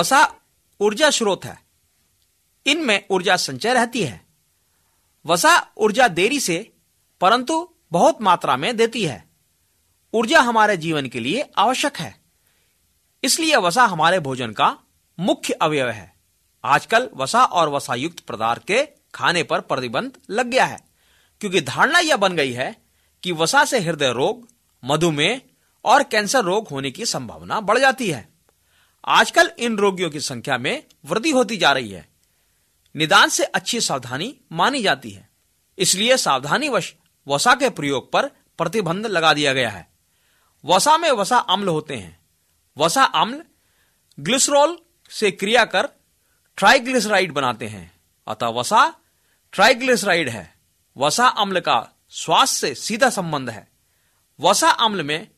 वसा ऊर्जा स्रोत है। इनमें ऊर्जा संचय रहती है। वसा ऊर्जा देरी से, परंतु बहुत मात्रा में देती है। ऊर्जा हमारे जीवन के लिए आवश्यक है। इसलिए वसा हमारे भोजन का मुख्य अवयव है। आजकल वसा और वसा युक्त पदार्थ के खाने पर प्रतिबंध लग गया है, क्योंकि धारणा यह बन गई है कि वसा से हृदय रोग, मधुमेह और कैंसर रोग होने की संभावना बढ़ जाती है। आजकल इन रोगियों की संख्या में वृद्धि होती जा रही है। निदान से अच्छी सावधानी मानी जाती है। इसलिए सावधानी वश वसा के प्रयोग पर प्रतिबंध लगा दिया गया है। वसा में वसा अम्ल होते हैं। वसा अम्ल ग्लिसरॉल से क्रिया कर ट्राइग्लिसराइड बनाते हैं। अतः वसा ट्राइग्लिसराइड है। वसा अम्ल का स्वास्थ्य से सीधा संबंध है। वसा अम्ल में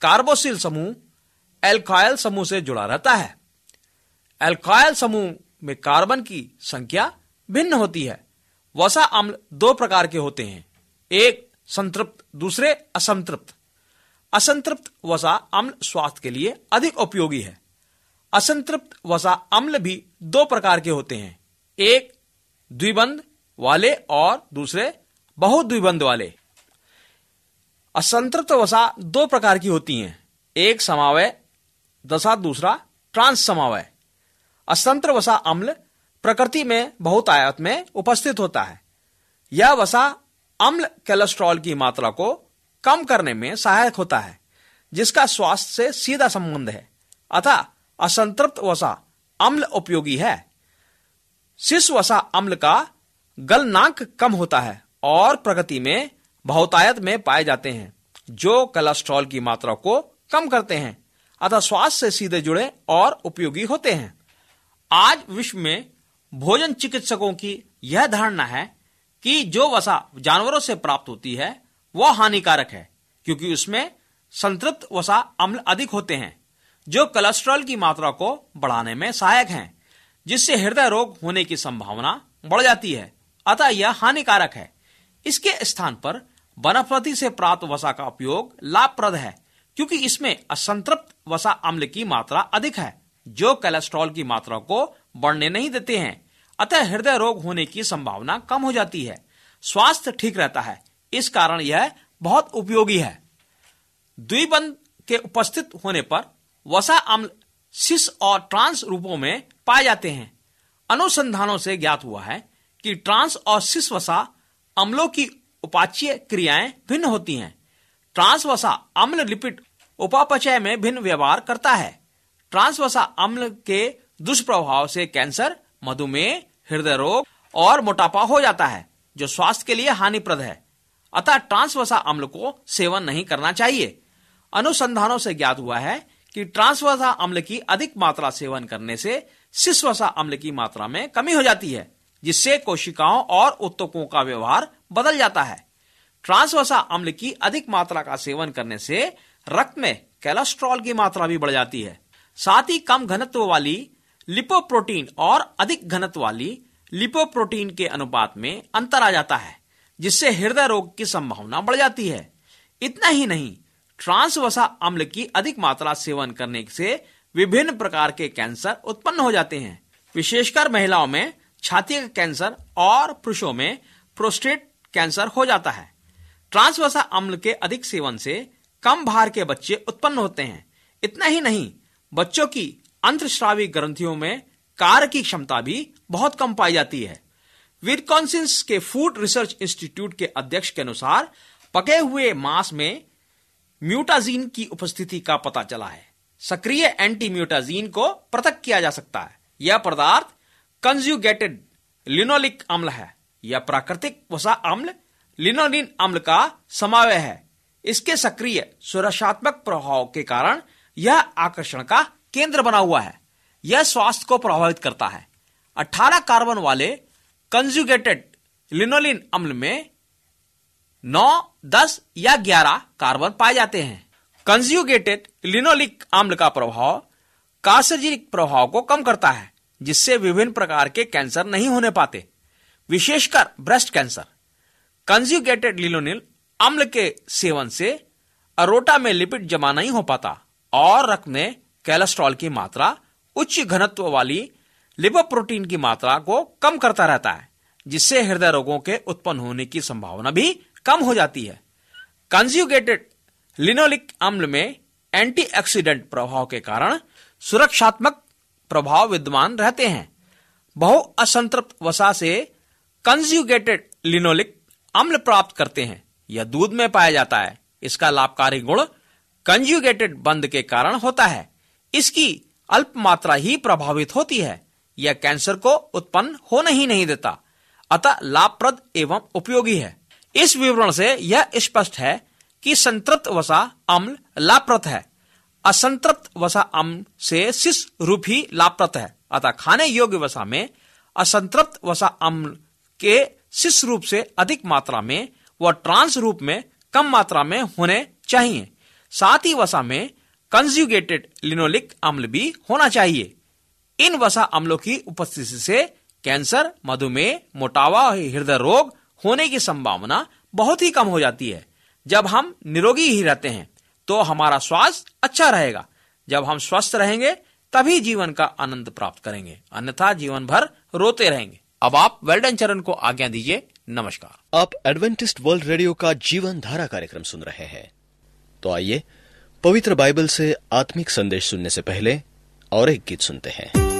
कार्बोसिल समूह एल्कायल समूह से जुड़ा रहता है। एल्कायल समूह में कार्बन की संख्या भिन्न होती है। वसा अम्ल दो प्रकार के होते हैं। एक संतृप्त, दूसरे असंतृप्त। असंतृप्त वसा अम्ल स्वास्थ्य के लिए अधिक उपयोगी है। असंतृप्त वसा अम्ल भी दो प्रकार के होते हैं। एक द्विबंध वाले और दूसरे बहुद्विबंध वाले। असंतृप्त वसा दो प्रकार की होती हैं। एक समावय दशा दूसरा, ट्रांस समावय। असंत्र वसा अम्ल प्रकृति में बहुत आयत में उपस्थित होता है। यह वसा अम्ल कोलेस्ट्रॉल की मात्रा को कम करने में सहायक होता है, जिसका स्वास्थ्य से सीधा संबंध है। अतः असंतृप्त वसा अम्ल उपयोगी है। शिश वसा अम्ल का गलनांक कम होता है और प्रगति में बहुतायत में पाए जाते हैं, जो कोलेस्ट्रॉल की मात्रा को कम करते हैं। अतः स्वास्थ्य से सीधे जुड़े और उपयोगी होते हैं। आज विश्व में भोजन चिकित्सकों की यह धारणा है कि जो वसा जानवरों से प्राप्त होती है, वह हानिकारक है, क्योंकि उसमें संतृप्त वसा अम्ल अधिक होते हैं, जो कोलेस्ट्रॉल की मात्रा को बढ़ाने में सहायक हैं, जिससे हृदय रोग होने की संभावना बढ़ जाती है। अतः यह हानिकारक है। इसके स्थान पर वनस्पति से प्राप्त वसा का उपयोग लाभप्रद है। क्योंकि इसमें असंतृप्त वसा अम्ल की मात्रा अधिक है, जो कोलेस्ट्रॉल की मात्रा को बढ़ने नहीं देते हैं। अतः हृदय रोग होने की संभावना कम हो जाती है। स्वास्थ्य ठीक रहता है। इस कारण यह बहुत उपयोगी है। द्विबंध के उपस्थित होने पर वसा अम्ल सिस और ट्रांस रूपों में पाए जाते हैं। अनुसंधानों से ज्ञात हुआ है कि ट्रांस और सिस वसा अम्लों की उपाच्य क्रियाएँ भिन्न होती हैं। ट्रांस वसा अम्ल लिपिड उपापचय में भिन्न व्यवहार करता है। ट्रांस वसा अम्ल के दुष्प्रभाव से कैंसर, मधुमेह, हृदय रोग और मोटापा हो जाता है, जो स्वास्थ्य के लिए हानिप्रद है। अतः ट्रांसवसा अम्ल को सेवन नहीं करना चाहिए। अनुसंधानों से ज्ञात हुआ है कि ट्रांसवसा अम्ल की अधिक मात्रा सेवन करने से सिस्वसा अम्ल की मात्रा में कमी हो जाती है, जिससे कोशिकाओं और उत्तकों का व्यवहार बदल जाता है। ट्रांसवसा अम्ल की अधिक मात्रा का सेवन करने से रक्त में कोलेस्ट्रॉल की मात्रा भी बढ़ जाती है। साथ ही कम घनत्व वाली लिपोप्रोटीन और अधिक घनत्व वाली लिपोप्रोटीन के अनुपात में अंतर आ जाता है, जिससे हृदय रोग की संभावना बढ़ जाती है। इतना ही नहीं ट्रांस वसा अम्ल की अधिक मात्रा सेवन करने से विभिन्न प्रकार के कैंसर उत्पन्न हो जाते हैं। विशेषकर महिलाओं में छाती का कैंसर और पुरुषों में प्रोस्टेट कैंसर हो जाता है। ट्रांस वसा अम्ल के अधिक सेवन से कम भार के बच्चे उत्पन्न होते हैं। इतना ही नहीं, बच्चों की अंतश्रावी ग्रंथियों में कार्य की क्षमता भी बहुत कम पाई जाती है। विरकॉन्सिस के फ़ूड रिसर्च इंस्टीट्यूट के अध्यक्ष के अनुसार पके हुए मांस में म्यूटाजीन की उपस्थिति का पता चला है। सक्रिय एंटी म्यूटाजीन को पृथक किया जा सकता है। यह पदार्थ कंज्यूगेटेड लिनोलिक अम्ल है। यह प्राकृतिक वसा अम्ल लिनोलिन अम्ल का समावय है। इसके सक्रिय सुरक्षात्मक प्रभाव के कारण यह आकर्षण का केंद्र बना हुआ है। यह स्वास्थ्य को प्रभावित करता है। 18 कार्बन वाले कंजुगेटेड लिनोलिन अम्ल में 9, 10 या 11 कार्बन पाए जाते हैं। कंज्यूगेटेड लिनोलिक अम्ल का प्रभाव कार्सर्जिक प्रभाव को कम करता है जिससे विभिन्न प्रकार के कैंसर नहीं होने पाते। विशेषकर ब्रेस्ट कैंसर कंज्यूगेटेड लिनोनिल अम्ल के सेवन से अरोटा में लिपिड जमा नहीं हो पाता और रक्त में कोलेस्ट्रॉल की मात्रा, उच्च घनत्व वाली लिवर प्रोटीन की मात्रा को कम करता रहता है, जिससे हृदय रोगों के उत्पन्न होने की संभावना भी कम हो जाती है। कंज्यूगेटेड लिनोलिक अम्ल में एंटीऑक्सीडेंट प्रभाव के कारण सुरक्षात्मक प्रभाव विद्यमान रहते हैं। बहु असंतृप्त वसा से कंज्यूगेटेड लिनोलिक अम्ल प्राप्त करते हैं यह दूध में पाया जाता है। इसका लाभकारी गुण कंज्यूगेटेड बंद के कारण होता है। इसकी अल्प मात्रा ही प्रभावित होती है यह कैंसर को उत्पन्न होने ही नहीं देता। अतः लाभप्रद एवं उपयोगी है। इस विवरण से यह स्पष्ट है कि संतृप्त वसा अम्ल लाभप्रद है। असंतृप्त वसा अम्ल से शिश रूप ही लाभप्रद है। अतः खाने योग्य वसा में असंतृप्त वसा अम्ल के शिश रूप से अधिक मात्रा में व ट्रांस रूप में कम मात्रा में होने चाहिए। साथ ही वसा में कंज्यूगेटेड लिनोलिक अम्ल भी होना चाहिए। इन वसा अम्लों की उपस्थिति से कैंसर, मधुमेह, मोटावा हृदय रोग होने की संभावना बहुत ही कम हो जाती है। जब हम निरोगी ही रहते हैं तो हमारा स्वास्थ्य अच्छा रहेगा। जब हम स्वस्थ रहेंगे, तभी जीवन का आनंद प्राप्त करेंगे। अन्यथा जीवन भर रोते रहेंगे। अब आप वेल्डन चरण को आज्ञा दीजिए। नमस्कार। आप एडवेंटिस्ट वर्ल्ड रेडियो का जीवन धारा कार्यक्रम सुन रहे हैं। तो आइए, पवित्र बाइबल से आत्मिक संदेश सुनने से पहले और एक गीत सुनते हैं।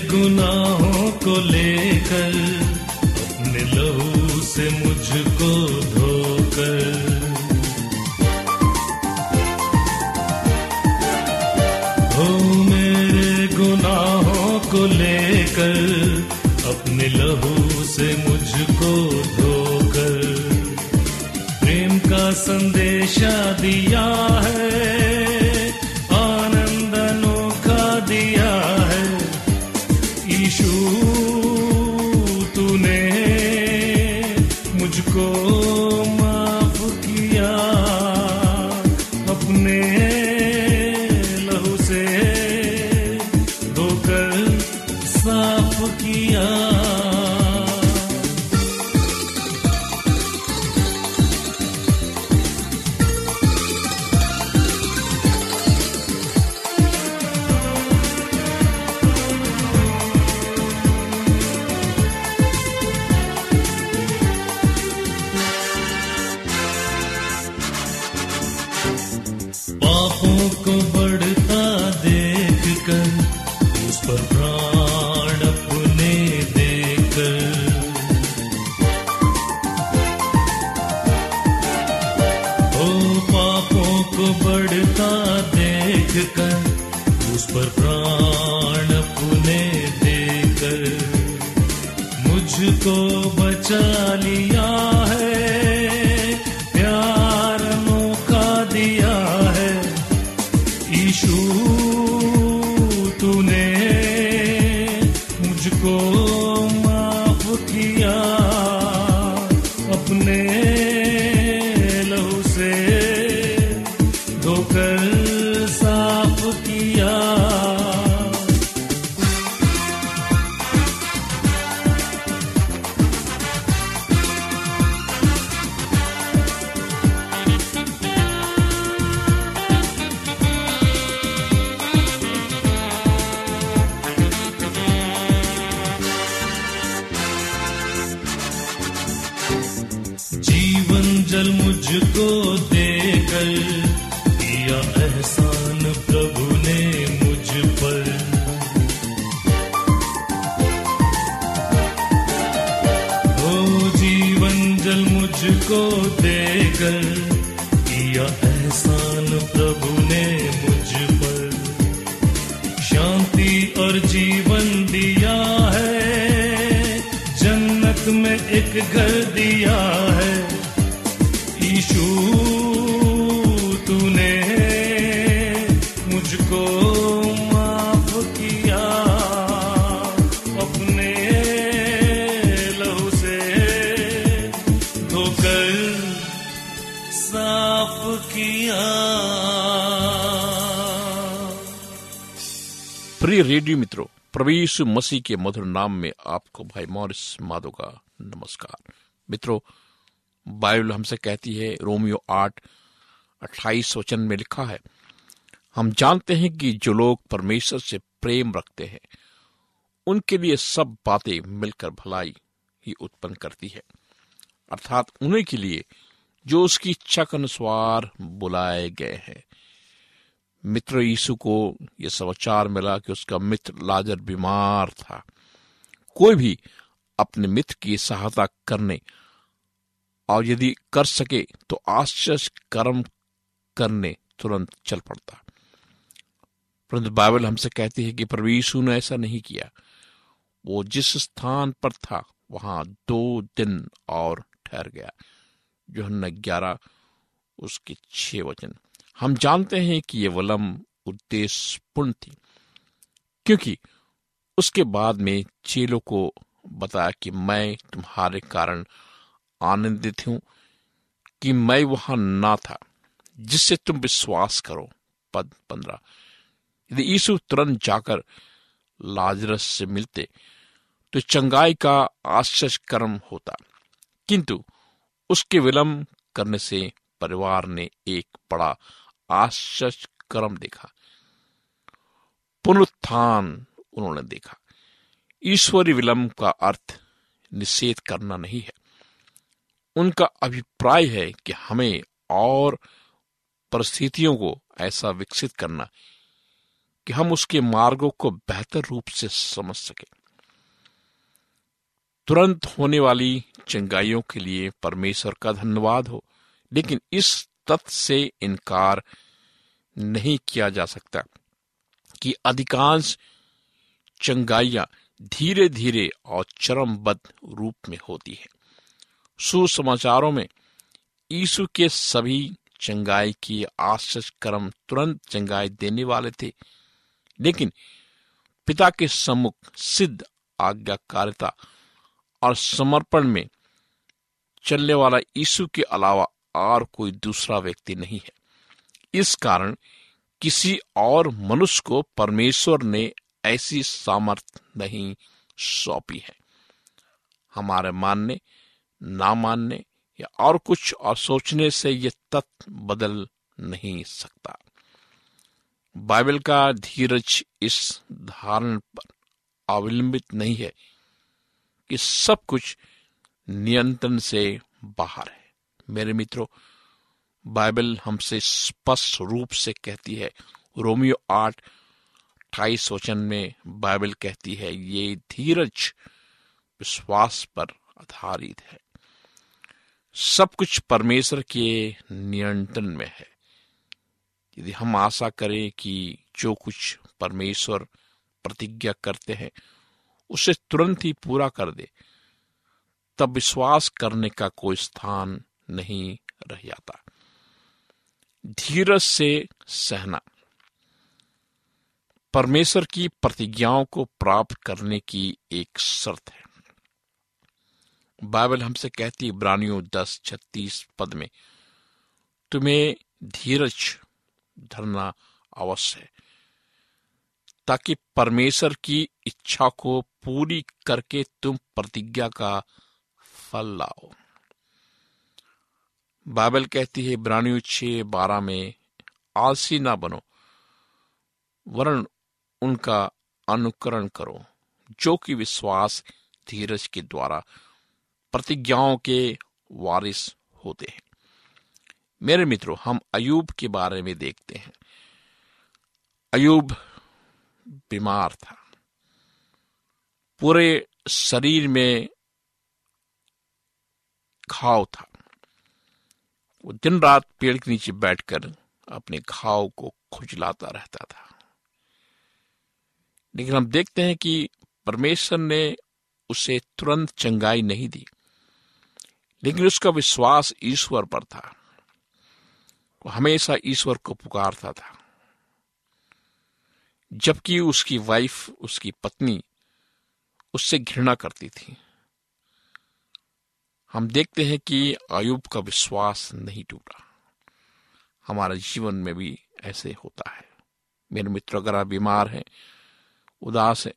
मेरे और जीवन दिया है जन्नत में एक घर दिया है। प्रिय रेडियो मित्रों, प्रभु यीशु मसीह के मधुर नाम में आपको भाई मॉरिस माधो का नमस्कार। मित्रों, बाइबल हमसे कहती है, रोमियो आठ, अट्ठाईस वचन में लिखा है, हम जानते हैं कि जो लोग परमेश्वर से प्रेम रखते हैं, उनके लिए सब बातें मिलकर भलाई ही उत्पन्न करती है। अर्थात उन्हीं के लिए जो उसकी इच्छा के अनुसार बुलाए गए हैं। मित्र यीशु को यह समाचार मिला कि उसका मित्र लाजर बीमार था। कोई भी अपने मित्र की सहायता करने और यदि कर सके तो आश्चर्य कर्म करने तुरंत चल पड़ता। परंतु बाइबल हमसे कहती है कि प्रभु यीशु ने ऐसा नहीं किया। वो जिस स्थान पर था, वहाँ दो दिन और ठहर गया। जो ग्यारह, उसके छह वचन। हम जानते हैं कि यह विलंब उद्देश्यपूर्ण थी, क्योंकि उसके बाद में चेलों को बताया कि मैं तुम्हारे कारण आनंदित हूँ, कि मैं वहाँ ना था, जिससे तुम विश्वास करो। पद पंद्रह। यदि यीशु तुरंत जाकर लाजरस से मिलते तो चंगाई का आश्चर्य कर्म होता। किंतु उसके विलंब करने से परिवार ने एक बड़ा आश्चर्य कर्म देखा। पुनरुत्थान उन्होंने देखा। ईश्वरी विलंब का अर्थ निषेध करना नहीं है। उनका अभिप्राय है कि हमें और परिस्थितियों को ऐसा विकसित करना कि हम उसके मार्गों को बेहतर रूप से समझ सके। तुरंत होने वाली चंगाइयों के लिए परमेश्वर का धन्यवाद हो, लेकिन इस तथ्य से इनकार नहीं किया जा सकता कि अधिकांश चंगाइयाँ धीरे धीरे और चरमबद्ध रूप में होती है। सुसमाचारों में यीशु के सभी चंगाई की आश्चर्य कर्म तुरंत चंगाई देने वाले थे, लेकिन पिता के सम्मुख सिद्ध आज्ञाकारिता और समर्पण में चलने वाला यीशु के अलावा और कोई दूसरा व्यक्ति नहीं है। इस कारण किसी और मनुष्य को परमेश्वर ने ऐसी सामर्थ नहीं सौंपी है। हमारे मानने, ना मानने या और कुछ और सोचने से यह तथ्य बदल नहीं सकता। बाइबल का धीरज इस धारण पर अवलंबित नहीं है कि सब कुछ नियंत्रण से बाहर है। मेरे मित्रों, बाइबल हमसे स्पष्ट रूप से कहती है। रोमियो आठ, अट्ठाईस वचन में बाइबल कहती है, ये धीरज विश्वास पर आधारित है। सब कुछ परमेश्वर के नियंत्रण में है। यदि हम आशा करें कि जो कुछ परमेश्वर प्रतिज्ञा करते हैं, उसे तुरंत ही पूरा कर दे, तब विश्वास करने का कोई स्थान नहीं रह जाता। धीरज से सहना। परमेश्वर की प्रतिज्ञाओं को प्राप्त करने की एक शर्त है। बाइबल हमसे कहती ब्रानियों दस, छत्तीस पद में, तुम्हें धीरज धरना अवश्य है, ताकि परमेश्वर की इच्छा को पूरी करके तुम प्रतिज्ञा का फल लाओ। बाइबल कहती है ब्रानियों छह बारह में, आलसी ना बनो वरण उनका अनुकरण करो, जो कि विश्वास धीरज के द्वारा प्रतिज्ञाओं के वारिस होते हैं। मेरे मित्रों, हम अयूब के बारे में देखते हैं। अयूब बीमार था। पूरे शरीर में घाव था। वो दिन रात पेड़ के नीचे बैठकर अपने घाव को खुजलाता रहता था। लेकिन हम देखते हैं कि परमेश्वर ने उसे तुरंत चंगाई नहीं दी, लेकिन उसका विश्वास ईश्वर पर था। वो हमेशा ईश्वर को पुकारता था, जबकि उसकी वाइफ, उसकी पत्नी उससे घृणा करती थी। हम देखते हैं कि अयुब का विश्वास नहीं टूटा। हमारे जीवन में भी ऐसे होता है। मेरे मित्र, अगर आप बीमार हैं, उदास है,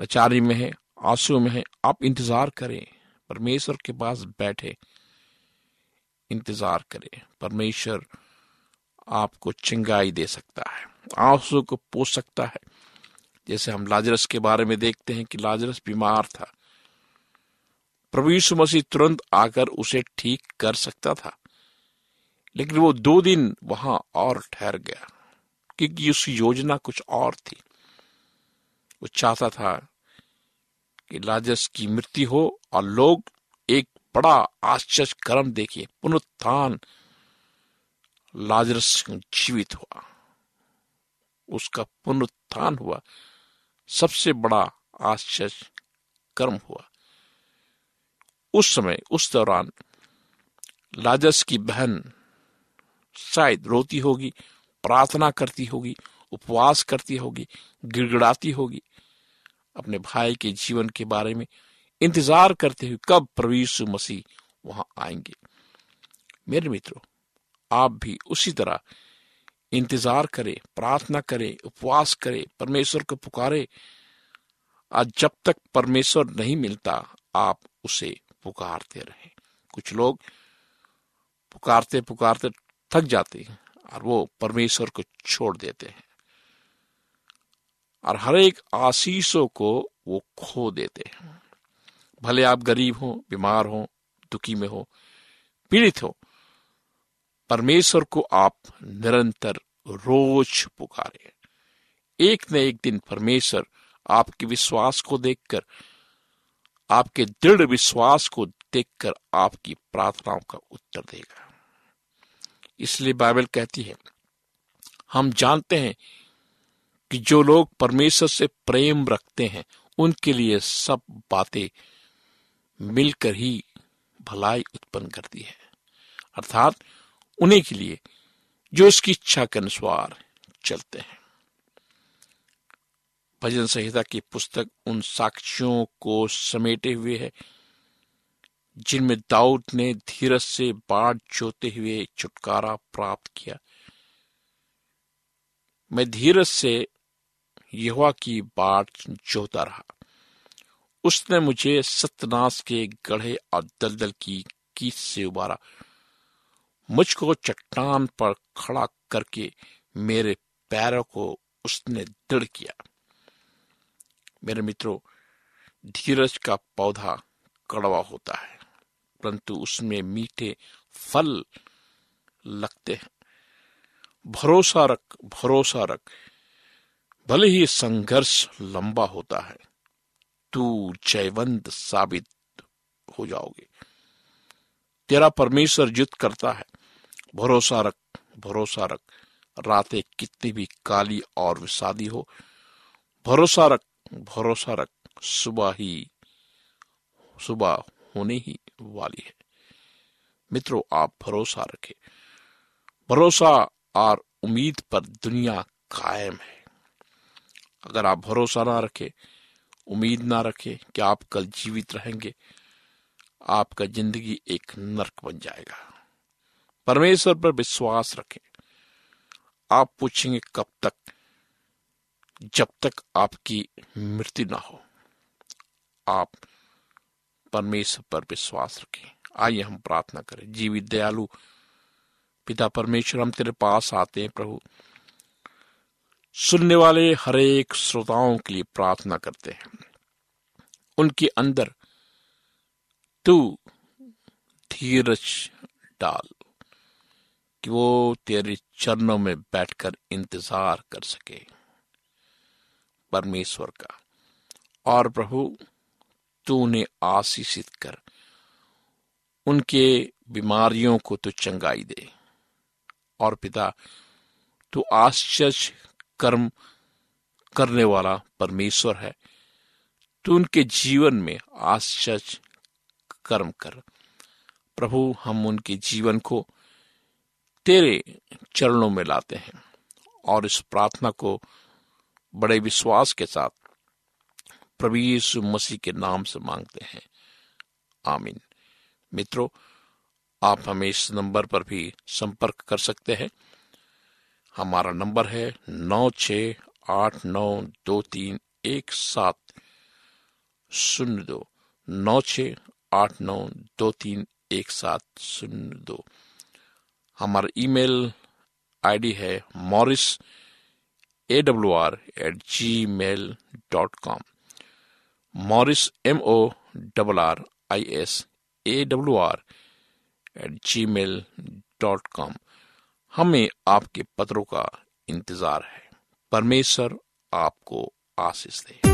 लाचारी में है आँसू में है, आप इंतज़ार करें। परमेश्वर के पास बैठे, इंतज़ार करें। परमेश्वर आपको चिंगाई दे सकता है आँसू को पोस सकता है। जैसे हम लाजरस के बारे में देखते हैं कि लाजरस बीमार था। प्रभु यीशु मसीह तुरंत आकर उसे ठीक कर सकता था। लेकिन वो दो दिन वहाँ और ठहर गया, क्योंकि उसकी योजना कुछ और थी। वो चाहता था कि लाजरस की मृत्यु हो और लोग एक बड़ा आश्चर्य कर्म देखिए, पुनरुत्थान लाजरस जीवित हुआ। उसका पुनरुत्थान हुआ। सबसे बड़ा आश्चर्य कर्म हुआ। उस समय, उस दौरान लाजस की बहन शायद रोती होगी, प्रार्थना करती होगी, उपवास करती होगी, गिड़गिड़ाती होगी, अपने भाई के जीवन के बारे में इंतज़ार करते हुए कब प्रवीषु मसीह वहाँ आएँगे। मेरे मित्रों, आप भी उसी तरह इंतज़ार करें, प्रार्थना करें, उपवास करें, परमेश्वर को पुकारे। आज जब तक परमेश्वर नहीं मिलता, आप उसे पुकारते रहें। कुछ लोग पुकारते पुकारते थक जाते हैं और वो परमेश्वर को छोड़ देते हैं और हर एक आशीषों को वो खो देते हैं। भले आप गरीब हो, बीमार हो, दुखी में हो, पीड़ित हो, परमेश्वर को आप निरंतर रोज पुकारे। एक न एक दिन परमेश्वर आपके विश्वास को देखकर आपके दृढ़ विश्वास को देखकर आपकी प्रार्थनाओं का उत्तर देगा। इसलिए बाइबल कहती है, हम जानते हैं कि जो लोग परमेश्वर से प्रेम रखते हैं, उनके लिए सब बातें मिलकर ही भलाई उत्पन्न करती है। अर्थात उन्हीं के लिए जो उसकी इच्छा के अनुसार चलते हैं। भजन संहिता की पुस्तक उन साक्ष्यों को समेटे हुए है, जिनमें दाऊद ने धीरज से बाढ़ जोते हुए छुटकारा प्राप्त किया। मैं धीरज से यहोवा की बाढ़ जोता रहा। उसने मुझे सत्यनाश के गढ़े और दलदल की कीच से उबारा। मुझको चट्टान पर खड़ा करके मेरे पैरों को उसने दृढ़ किया। मेरे मित्रों, धीरज का पौधा कड़वा होता है, परंतु उसमें मीठे फल लगते हैं। भरोसा रख भरोसा रख, भले ही संघर्ष लंबा होता है, तू जयवंत साबित हो जाओगे। तेरा परमेश्वर युद्ध करता है, भरोसा रख भरोसा रख, रातें कितनी भी काली और विषादी हो, भरोसा रख भरोसा रख, सुबह ही, सुबह होने ही वाली है। मित्रों, आप भरोसा रखें। भरोसा और उम्मीद पर दुनिया कायम है। अगर आप भरोसा ना रखें, उम्मीद ना रखें कि आप कल जीवित रहेंगे, आपका ज़िंदगी एक नरक बन जाएगा। परमेश्वर पर विश्वास रखें। आप पूछेंगे कब तक जब तक आपकी मृत्यु ना हो, आप परमेश्वर पर विश्वास रखें। आइए हम प्रार्थना करें। जीवित दयालु पिता परमेश्वर, हम तेरे पास आते हैं प्रभु। सुनने वाले हरेक श्रोताओं के लिए प्रार्थना करते हैं। उनके अंदर तू धीरज डाल कि वो तेरे चरणों में बैठकर इंतज़ार कर सके। परमेश्वर का। और प्रभु तू उन्हें आशीषित कर। उनके बीमारियों को तो चंगाई दे। और पिता, तू आश्चर्य कर्म करने वाला परमेश्वर है। तू उनके जीवन में आश्चर्य कर्म कर। प्रभु, हम उनके जीवन को तेरे चरणों में लाते हैं। और इस प्रार्थना को बड़े विश्वास के साथ प्रभु यीशु मसीह के नाम से मांगते हैं। आमीन। मित्रों, आप हमें इस नंबर पर भी संपर्क कर सकते हैं। हमारा नंबर है नौ छ आठ नौ दो तीन एक सात शून्य दो। नौ छ आठ नौ दो तीन एक सात शून्य दो। हमारा ईमेल आईडी है Morris A W R at G mail dot com Morris M O double R I S A W R at G mail dot com हमें आपके पत्रों का इंतज़ार है। परमेश्वर आपको आशीष दे।